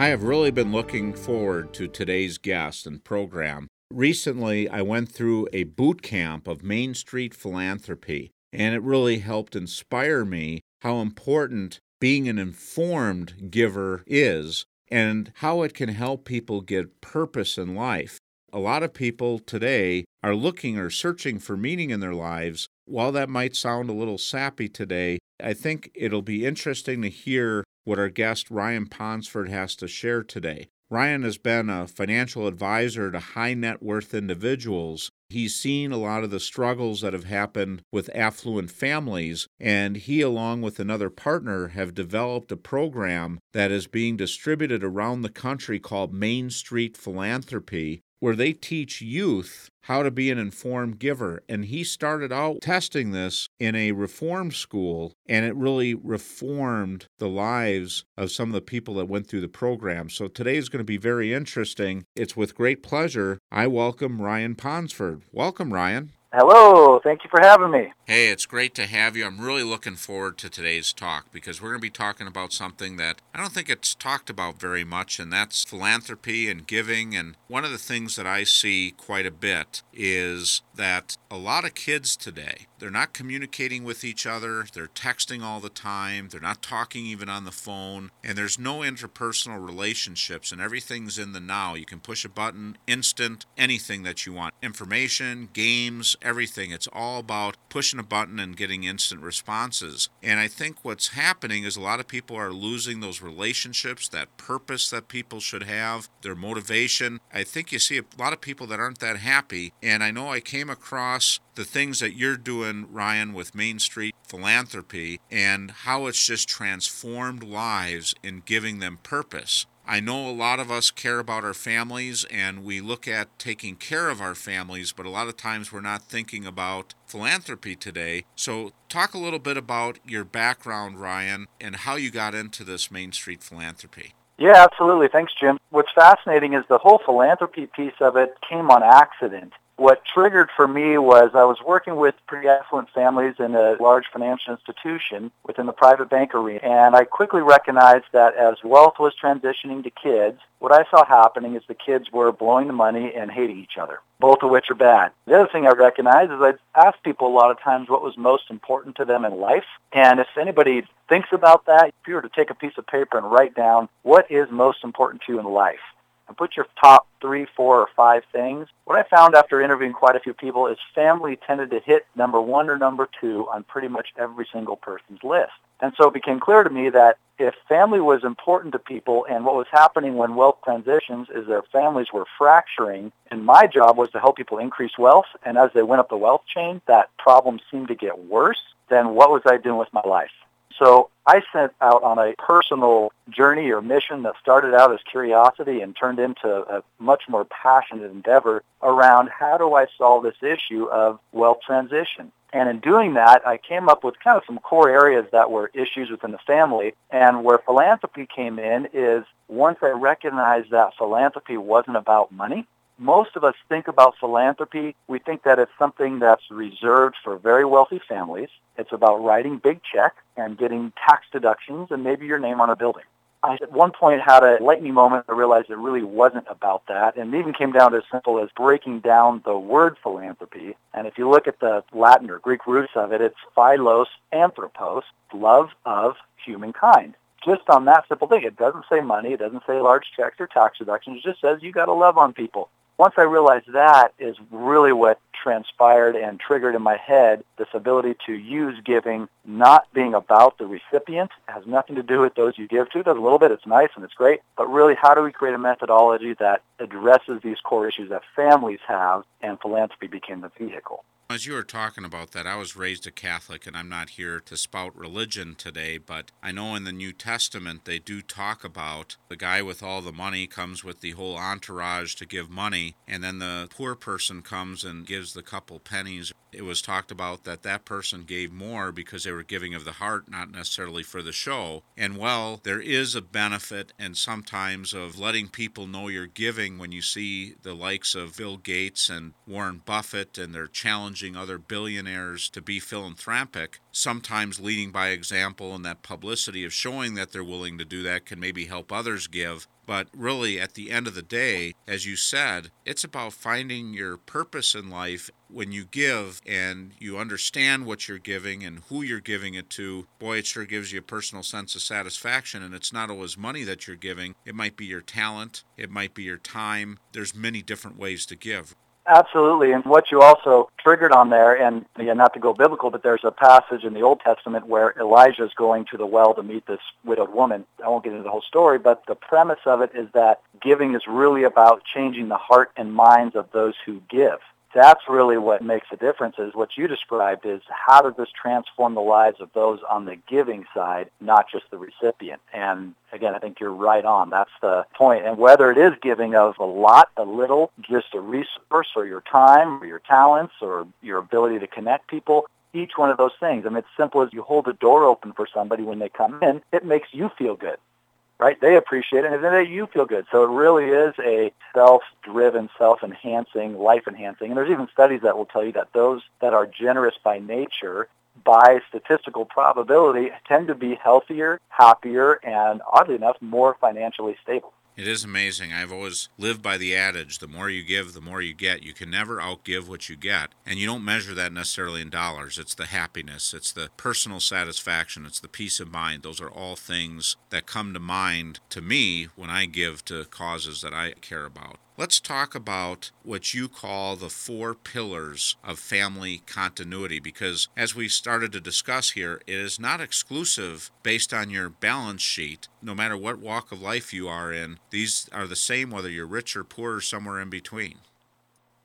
I have really been looking forward to today's guest and program. Recently, I went through a boot camp of Main Street philanthropy, and it really helped inspire me how important being an informed giver is and how it can help people get purpose in life. A lot of people today are looking or searching for meaning in their lives. While that might sound a little sappy today, I think it'll be interesting to hear what our guest Ryan Ponsford has to share today. Ryan has been a financial advisor to high net worth individuals. He's seen a lot of the struggles that have happened with affluent families, and he, along with another partner, have developed a program that is being distributed around the country called Main Street Philanthropy, where they teach youth how to be an informed giver. And he started out testing this in a reform school, and it really reformed the lives of some of the people that went through the program. So today is going to be very interesting. It's with great pleasure I welcome Ryan Ponsford. Welcome, Ryan. Hello, thank you for having me. Hey, it's great to have you. I'm really looking forward to today's talk because we're going to be talking about something that I don't think it's talked about very much, and that's philanthropy and giving. And one of the things that I see quite a bit is that a lot of kids today, they're not communicating with each other, they're texting all the time, they're not talking even on the phone, and there's no interpersonal relationships, and everything's in the now. You can push a button, instant, anything that you want information, games, everything. It's all about pushing a button and getting instant responses. And I think what's happening is a lot of people are losing those relationships, that purpose that people should have, their motivation. I think you see a lot of people that aren't that happy. And I know I came across the things that you're doing, Ryan, with Main Street Philanthropy and how it's just transformed lives in giving them purpose. I know a lot of us care about our families and we look at taking care of our families, but a lot of times we're not thinking about philanthropy today. So, talk a little bit about your background, Ryan, and how you got into this Main Street Philanthropy. Yeah, absolutely. Thanks, Jim. What's fascinating is the whole philanthropy piece of it came on accident what triggered for me was I was working with pretty affluent families in a large financial institution within the private bank arena. And I quickly recognized that as wealth was transitioning to kids, what I saw happening is the kids were blowing the money and hating each other, both of which are bad. The other thing I recognized is I'd ask people a lot of times what was most important to them in life. And if anybody thinks about that, if you were to take a piece of paper and write down what is most important to you in life, and put your top three, four, or five things. What I found after interviewing quite a few people is family tended to hit number one or number two on pretty much every single person's list. And so it became clear to me that if family was important to people and what was happening when wealth transitions is their families were fracturing and my job was to help people increase wealth and as they went up the wealth chain that problem seemed to get worse, then what was I doing with my life? So I set out on a personal journey or mission that started out as curiosity and turned into a much more passionate endeavor around how do I solve this issue of wealth transition. And in doing that, I came up with kind of some core areas that were issues within the family. And where philanthropy came in is once I recognized that philanthropy wasn't about money, most of us think about philanthropy, we think that it's something that's reserved for very wealthy families. It's about writing big checks and getting tax deductions and maybe your name on a building. I at one point had a lightning moment. I realized it really wasn't about that, and it even came down to as simple as breaking down the word philanthropy. And if you look at the Latin or Greek roots of it, it's philos anthropos, love of humankind just on that simple thing. It doesn't say money. It doesn't say large checks or tax deductions. It just says you got to love on people once I realized that is really what transpired and triggered in my head this ability to use giving not being about the recipient. It has nothing to do with those you give to. It does a little bit. It's nice and it's great. But really, how do we create a methodology that addresses these core issues that families have and philanthropy became the vehicle? As you were talking about that, I was raised a Catholic and I'm not here to spout religion today, but I know in the New Testament they do talk about the guy with all the money comes with the whole entourage to give money, and then the poor person comes and gives the couple pennies. It was talked about that that person gave more because they were giving of the heart, not necessarily for the show. And well, there is a benefit and sometimes of letting people know you're giving when you see the likes of Bill Gates and Warren Buffett and their challenge encouraging other billionaires to be philanthropic, sometimes leading by example, and that publicity of showing that they're willing to do that can maybe help others give. But really, at the end of the day, as you said, it's about finding your purpose in life when you give and you understand what you're giving and who you're giving it to. Boy, it sure gives you a personal sense of satisfaction. And it's not always money that you're giving, it might be your talent, it might be your time. There's many different ways to give. Absolutely. And what you also triggered on there, and again, not to go biblical, but there's a passage in the Old Testament where Elijah is going to the well to meet this widowed woman. I won't get into the whole story, but the premise of it is that giving is really about changing the heart and minds of those who give that's really what makes a difference is what you described is how does this transform the lives of those on the giving side, not just the recipient. And again, I think you're right on. That's the point. And whether it is giving of a lot, a little, just a resource or your time or your talents or your ability to connect people, each one of those things. I mean, it's simple as you hold the door open for somebody when they come in. It makes you feel good right? They appreciate it, and then you feel good. So it really is a self-driven, self-enhancing, life-enhancing. And there's even studies that will tell you that those that are generous by nature, by statistical probability, tend to be healthier, happier, and oddly enough, more financially stable. It is amazing. I've always lived by the adage the more you give, the more you get. You can never outgive what you get. And you don't measure that necessarily in dollars. It's the happiness, it's the personal satisfaction, it's the peace of mind. Those are all things that come to mind to me when I give to causes that I care about. Let's talk about what you call the four pillars of family continuity because, as we started to discuss here, it is not exclusive based on your balance sheet. No matter what walk of life you are in, these are the same whether you're rich or poor or somewhere in between.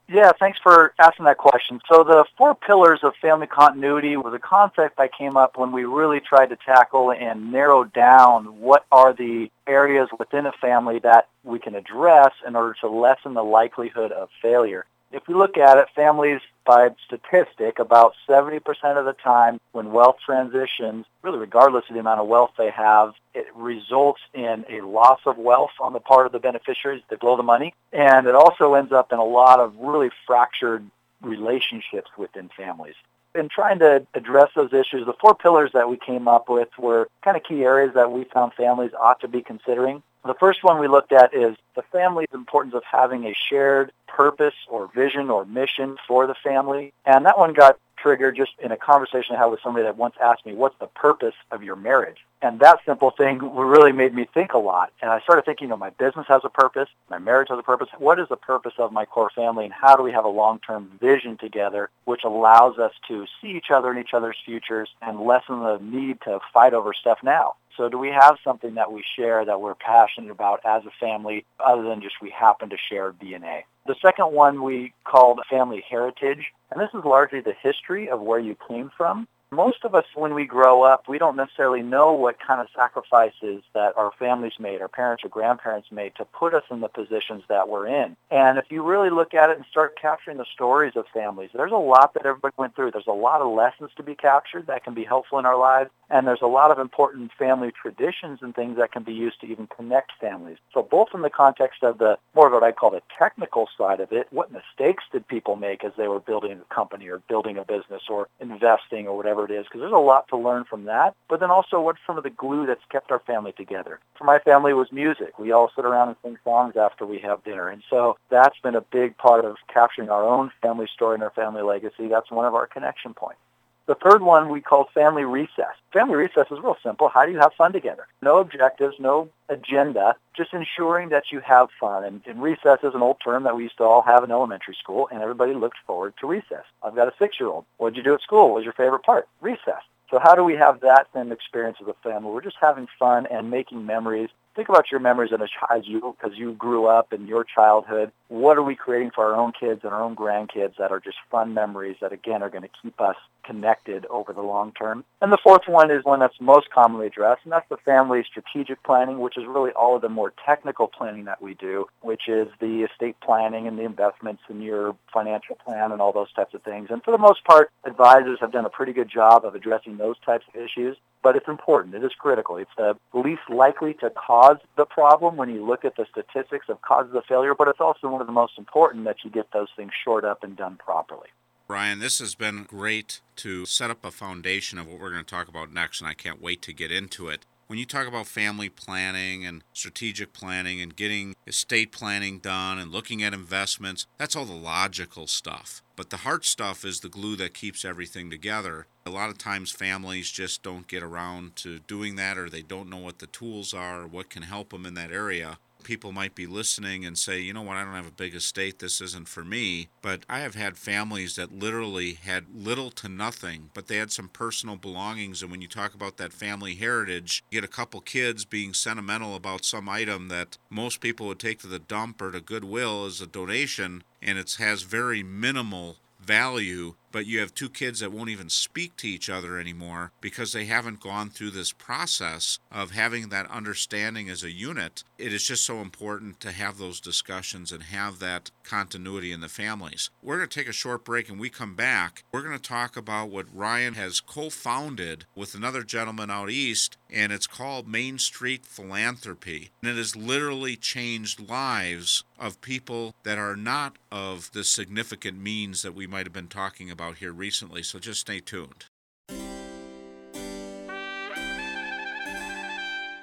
Yeah, thanks for asking that question. So the four pillars of family continuity was a concept that came up when we really tried to tackle and narrow down what are the areas within a family that we can address in order to lessen the likelihood of failure if we look at it, families by statistic, about 70% of the time when wealth transitions, really regardless of the amount of wealth they have, it results in a loss of wealth on the part of the beneficiaries that blow the money. And it also ends up in a lot of really fractured relationships within families. In trying to address those issues, the four pillars that we came up with were kind of key areas that we found families ought to be considering. The first one we looked at is the family's importance of having a shared purpose or vision or mission for the family. And that one got triggered just in a conversation I had with somebody that once asked me, what's the purpose of your marriage? And that simple thing really made me think a lot. And I started thinking, you know, my business has a purpose, my marriage has a purpose. What is the purpose of my core family and how do we have a long-term vision together which allows us to see each other and each other's futures and lessen the need to fight over stuff now? So do we have something that we share that we're passionate about as a family other than just we happen to share DNA? The second one we called family heritage, and this is largely the history of where you came from most of us, when we grow up, we don't necessarily know what kind of sacrifices that our families made, our parents or grandparents made to put us in the positions that we're in. And if you really look at it and start capturing the stories of families, there's a lot that everybody went through. There's a lot of lessons to be captured that can be helpful in our lives. And there's a lot of important family traditions and things that can be used to even connect families. So both in the context of the more of what I call the technical side of it, what mistakes did people make as they were building a company or building a business or investing or whatever it is because there's a lot to learn from that. But then also what's some of the glue that's kept our family together. For my family was music. We all sit around and sing songs after we have dinner. And so that's been a big part of capturing our own family story and our family legacy. That's one of our connection points. The third one we call family recess. Family recess is real simple. How do you have fun together? No objectives, no agenda, just ensuring that you have fun. And, and recess is an old term that we used to all have in elementary school, and everybody looked forward to recess. I've got a six-year-old. What did you do at school? What was your favorite part? Recess. So how do we have that same experience as a family? We're just having fun and making memories think about your memories as, a as you as you grew up in your childhood. What are we creating for our own kids and our own grandkids that are just fun memories that again are going to keep us connected over the long term? And the fourth one is one that's most commonly addressed, and that's the family strategic planning, which is really all of the more technical planning that we do, which is the estate planning and the investments in your financial plan and all those types of things. And for the most part, advisors have done a pretty good job of addressing those types of issues but it's important. It is critical. It's the least likely to cause the problem when you look at the statistics of causes of failure, but it's also one of the most important that you get those things shored up and done properly. Ryan, this has been great to set up a foundation of what we're going to talk about next, and I can't wait to get into it. When you talk about family planning and strategic planning and getting estate planning done and looking at investments, that's all the logical stuff. But the heart stuff is the glue that keeps everything together. A lot of times families just don't get around to doing that or they don't know what the tools are or what can help them in that area people might be listening and say, you know what, I don't have a big estate, this isn't for me. But I have had families that literally had little to nothing, but they had some personal belongings. And when you talk about that family heritage, you get a couple kids being sentimental about some item that most people would take to the dump or to Goodwill as a donation, and it has very minimal value but you have two kids that won't even speak to each other anymore because they haven't gone through this process of having that understanding as a unit. It is just so important to have those discussions and have that continuity in the families. We're going to take a short break and we come back. We're going to talk about what Ryan has co founded with another gentleman out east, and it's called Main Street Philanthropy. And it has literally changed lives of people that are not of the significant means that we might have been talking about about here recently, so just stay tuned.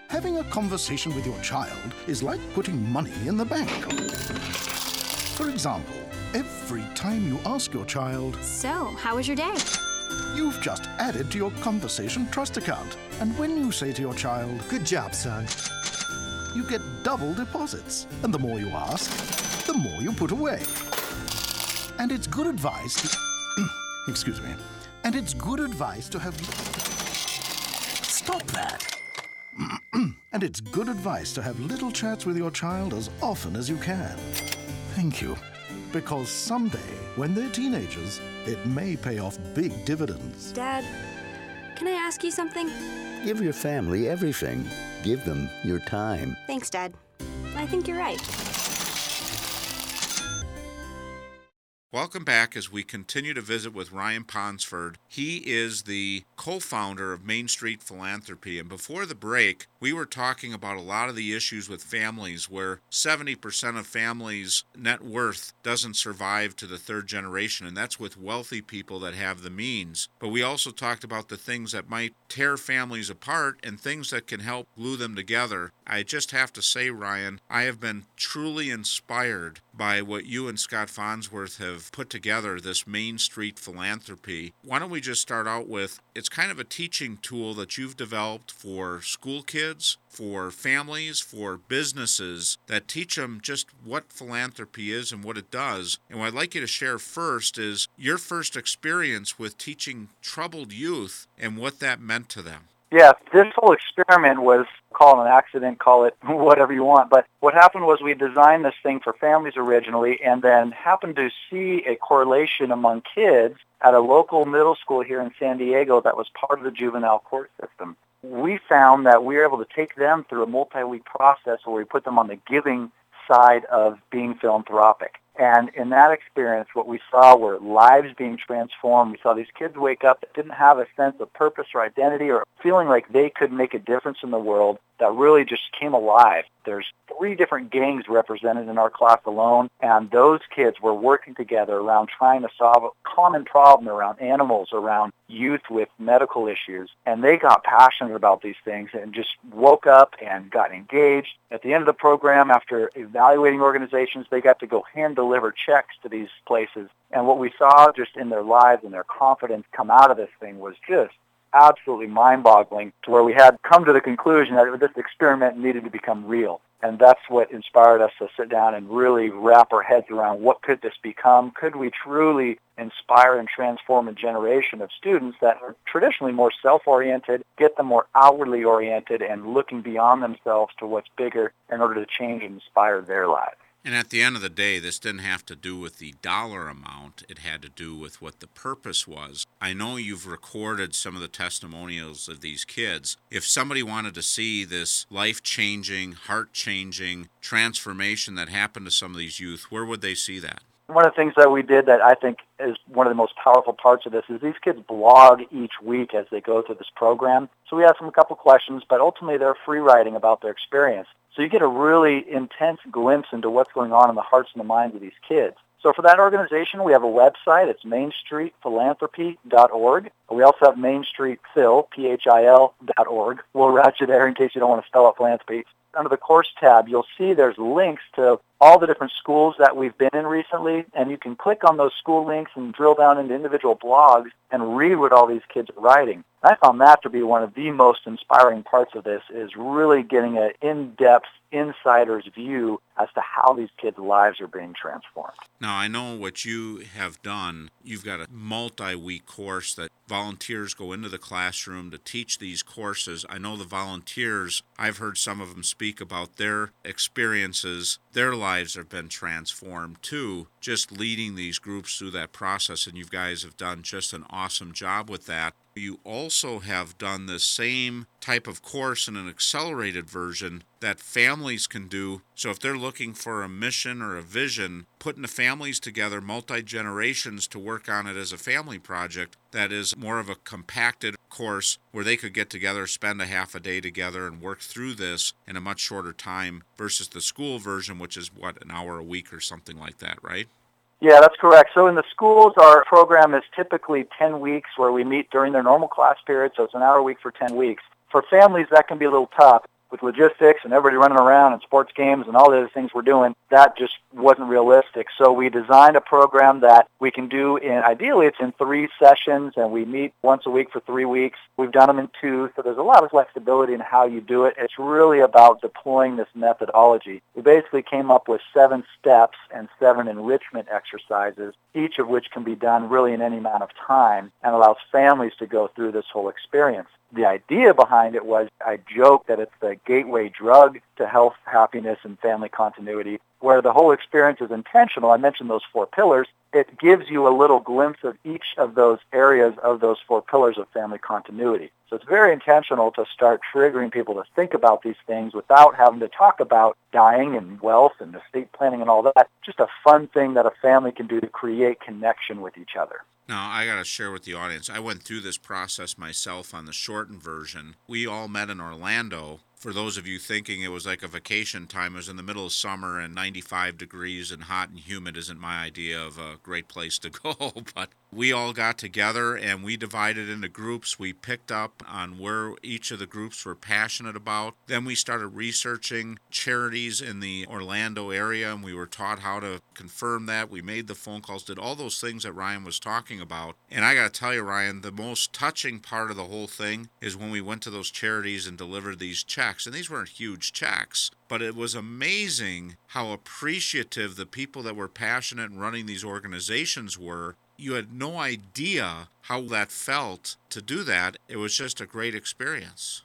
Having a conversation with your child is like putting money in the bank. For example, every time you ask your child, So, how was your day? You've just added to your conversation trust account. And when you say to your child, Good job, son. You get double deposits. And the more you ask, the more you put away. And it's good advice to Excuse me. And it's good advice to have. Stop that! and it's good advice to have little chats with your child as often as you can. Thank you. Because someday, when they're teenagers, it may pay off big dividends. Dad, can I ask you something? Give your family everything. Give them your time. Thanks, Dad. I think you're right. Welcome back as we continue to visit with Ryan Ponsford. He is the co founder of Main Street Philanthropy. And before the break, we were talking about a lot of the issues with families where 70% of families' net worth doesn't survive to the third generation. And that's with wealthy people that have the means. But we also talked about the things that might tear families apart and things that can help glue them together. I just have to say, Ryan, I have been truly inspired by what you and Scott Farnsworth have put together, this Main Street philanthropy. Why don't we just start out with it's kind of a teaching tool that you've developed for school kids, for families, for businesses that teach them just what philanthropy is and what it does. And what I'd like you to share first is your first experience with teaching troubled youth and what that meant to them. Yeah, this whole experiment was call it an accident, call it whatever you want. But what happened was we designed this thing for families originally and then happened to see a correlation among kids at a local middle school here in San Diego that was part of the juvenile court system. We found that we were able to take them through a multi-week process where we put them on the giving side of being philanthropic. And in that experience, what we saw were lives being transformed. We saw these kids wake up that didn't have a sense of purpose or identity or feeling like they could make a difference in the world that really just came alive. There's three different gangs represented in our class alone, and those kids were working together around trying to solve a common problem around animals, around youth with medical issues. And they got passionate about these things and just woke up and got engaged. At the end of the program, after evaluating organizations, they got to go hand deliver checks to these places. And what we saw just in their lives and their confidence come out of this thing was just absolutely mind-boggling to where we had come to the conclusion that this experiment needed to become real. And that's what inspired us to sit down and really wrap our heads around what could this become? Could we truly inspire and transform a generation of students that are traditionally more self-oriented, get them more outwardly oriented and looking beyond themselves to what's bigger in order to change and inspire their lives? And at the end of the day, this didn't have to do with the dollar amount, it had to do with what the purpose was. I know you've recorded some of the testimonials of these kids. If somebody wanted to see this life changing, heart changing transformation that happened to some of these youth, where would they see that? One of the things that we did that I think is one of the most powerful parts of this is these kids blog each week as they go through this program. So we ask them a couple questions, but ultimately they're free writing about their experience. So you get a really intense glimpse into what's going on in the hearts and the minds of these kids. So for that organization, we have a website. It's mainstreetphilanthropy.org. We also have Main Street Phil, P-H-I-L dot org. We'll route you there in case you don't want to spell out philanthropy under the course tab, you'll see there's links to all the different schools that we've been in recently, and you can click on those school links and drill down into individual blogs and read what all these kids are writing. I found that to be one of the most inspiring parts of this is really getting an in-depth insider's view as to how these kids' lives are being transformed. Now, I know what you have done. You've got a multi-week course that volunteers go into the classroom to teach these courses. I know the volunteers, I've heard some of them speak about their experiences. Their lives have been transformed too, just leading these groups through that process. And you guys have done just an awesome job with that. You also have done the same type of course in an accelerated version that families can do. So if they're looking for a mission or a vision, putting the families together, multi generations, to work on it as a family project, that is more of a compacted course where they could get together, spend a half a day together, and work through this in a much shorter time versus the school version, which is what, an hour a week or something like that, right? Yeah, that's correct. So in the schools, our program is typically 10 weeks where we meet during their normal class period, so it's an hour a week for 10 weeks. For families, that can be a little tough with logistics and everybody running around and sports games and all the other things we're doing, that just wasn't realistic. So we designed a program that we can do in, ideally it's in three sessions and we meet once a week for three weeks. We've done them in two, so there's a lot of flexibility in how you do it. It's really about deploying this methodology. We basically came up with seven steps and seven enrichment exercises, each of which can be done really in any amount of time and allows families to go through this whole experience the idea behind it was I joke that it's the gateway drug to health, happiness, and family continuity, where the whole experience is intentional. I mentioned those four pillars. It gives you a little glimpse of each of those areas of those four pillars of family continuity. So it's very intentional to start triggering people to think about these things without having to talk about dying and wealth and estate planning and all that. Just a fun thing that a family can do to create connection with each other. Now, I got to share with the audience. I went through this process myself on the shortened version. We all met in Orlando for those of you thinking it was like a vacation time, it was in the middle of summer and 95 degrees and hot and humid isn't my idea of a great place to go. But we all got together and we divided into groups. We picked up on where each of the groups were passionate about. Then we started researching charities in the Orlando area and we were taught how to confirm that. We made the phone calls, did all those things that Ryan was talking about. And I got to tell you, Ryan, the most touching part of the whole thing is when we went to those charities and delivered these checks and these weren't huge checks, but it was amazing how appreciative the people that were passionate in running these organizations were. You had no idea how that felt to do that. It was just a great experience.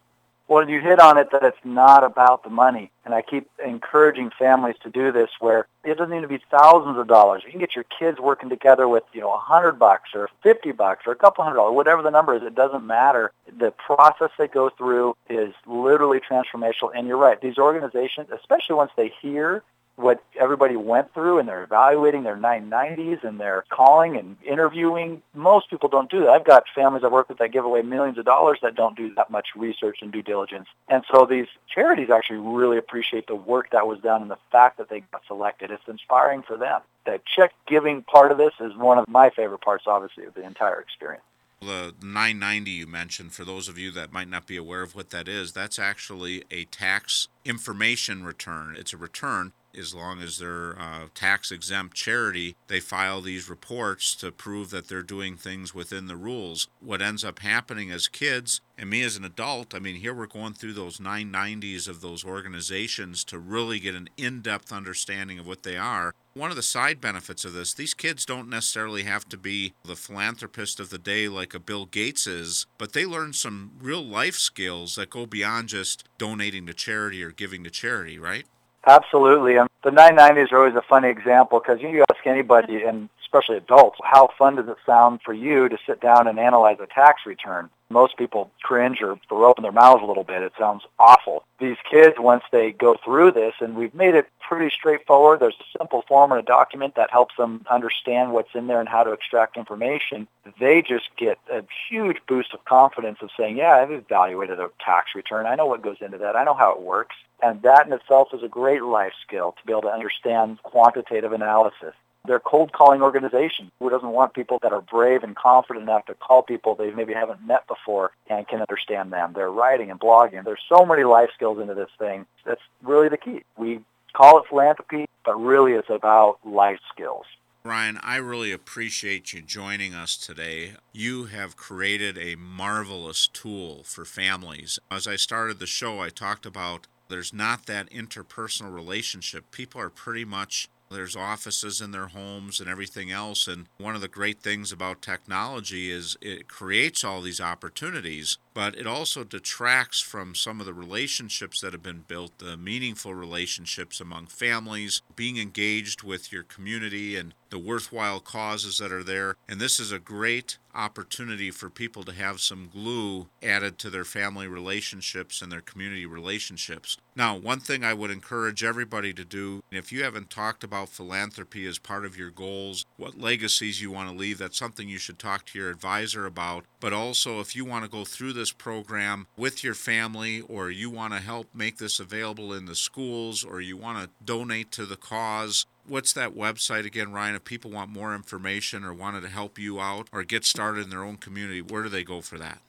Well, you hit on it that it's not about the money. And I keep encouraging families to do this where it doesn't need to be thousands of dollars. You can get your kids working together with, you know, a hundred bucks or fifty bucks or a couple hundred dollars, whatever the number is, it doesn't matter. The process they go through is literally transformational. And you're right, these organizations, especially once they hear what everybody went through and they're evaluating their 990s and they're calling and interviewing. Most people don't do that. I've got families I work with that give away millions of dollars that don't do that much research and due diligence. And so these charities actually really appreciate the work that was done and the fact that they got selected. It's inspiring for them. The check giving part of this is one of my favorite parts, obviously, of the entire experience. The 990 you mentioned, for those of you that might not be aware of what that is, that's actually a tax information return. It's a return as long as they're uh, tax exempt charity, they file these reports to prove that they're doing things within the rules. What ends up happening as kids, and me as an adult, I mean, here we're going through those 990s of those organizations to really get an in depth understanding of what they are. One of the side benefits of this, these kids don't necessarily have to be the philanthropist of the day like a Bill Gates is, but they learn some real life skills that go beyond just donating to charity or giving to charity, right? Absolutely. And the 990s are always a funny example because you ask anybody, and especially adults, how fun does it sound for you to sit down and analyze a tax return? Most people cringe or throw open their mouths a little bit. It sounds awful. These kids, once they go through this, and we've made it pretty straightforward, there's a simple form in a document that helps them understand what's in there and how to extract information. They just get a huge boost of confidence of saying, yeah, I've evaluated a tax return. I know what goes into that. I know how it works. And that in itself is a great life skill to be able to understand quantitative analysis They're cold calling organizations. Who doesn't want people that are brave and confident enough to call people they maybe haven't met before and can understand them? They're writing and blogging. There's so many life skills into this thing. That's really the key. We call it philanthropy, but really it's about life skills. Ryan, I really appreciate you joining us today. You have created a marvelous tool for families. As I started the show, I talked about there's not that interpersonal relationship. People are pretty much there's offices in their homes and everything else. And one of the great things about technology is it creates all these opportunities, but it also detracts from some of the relationships that have been built, the meaningful relationships among families, being engaged with your community and the worthwhile causes that are there. And this is a great opportunity for people to have some glue added to their family relationships and their community relationships. Now, one thing I would encourage everybody to do, if you haven't talked about philanthropy as part of your goals, what legacies you want to leave, that's something you should talk to your advisor about. But also, if you want to go through this program with your family, or you want to help make this available in the schools, or you want to donate to the cause, what's that website again, Ryan? If people want more information or wanted to help you out or get started in their own community, where do they go for that?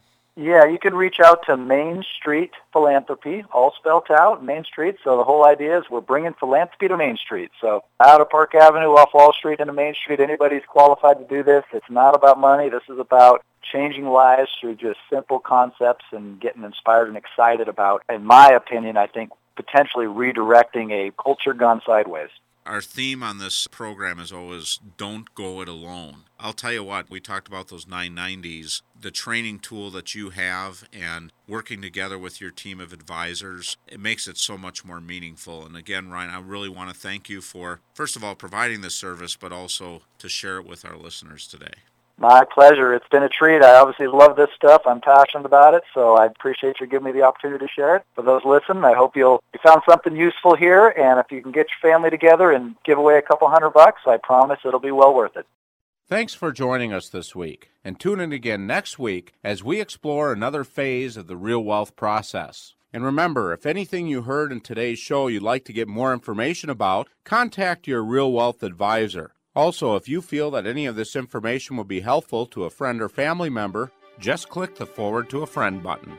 Yeah, you can reach out to Main Street Philanthropy, all spelled out, Main Street. So the whole idea is we're bringing philanthropy to Main Street. So out of Park Avenue, off Wall Street, into Main Street, anybody's qualified to do this. It's not about money. This is about changing lives through just simple concepts and getting inspired and excited about, in my opinion, I think potentially redirecting a culture gone sideways. Our theme on this program is always don't go it alone. I'll tell you what, we talked about those 990s, the training tool that you have and working together with your team of advisors, it makes it so much more meaningful. And again, Ryan, I really want to thank you for, first of all, providing this service, but also to share it with our listeners today. My pleasure. It's been a treat. I obviously love this stuff. I'm passionate about it, so I appreciate you giving me the opportunity to share it. For those listening, I hope you'll you found something useful here, and if you can get your family together and give away a couple hundred bucks, I promise it'll be well worth it. Thanks for joining us this week, and tune in again next week as we explore another phase of the real wealth process. And remember, if anything you heard in today's show you'd like to get more information about, contact your Real Wealth advisor. Also, if you feel that any of this information will be helpful to a friend or family member, just click the Forward to a Friend button.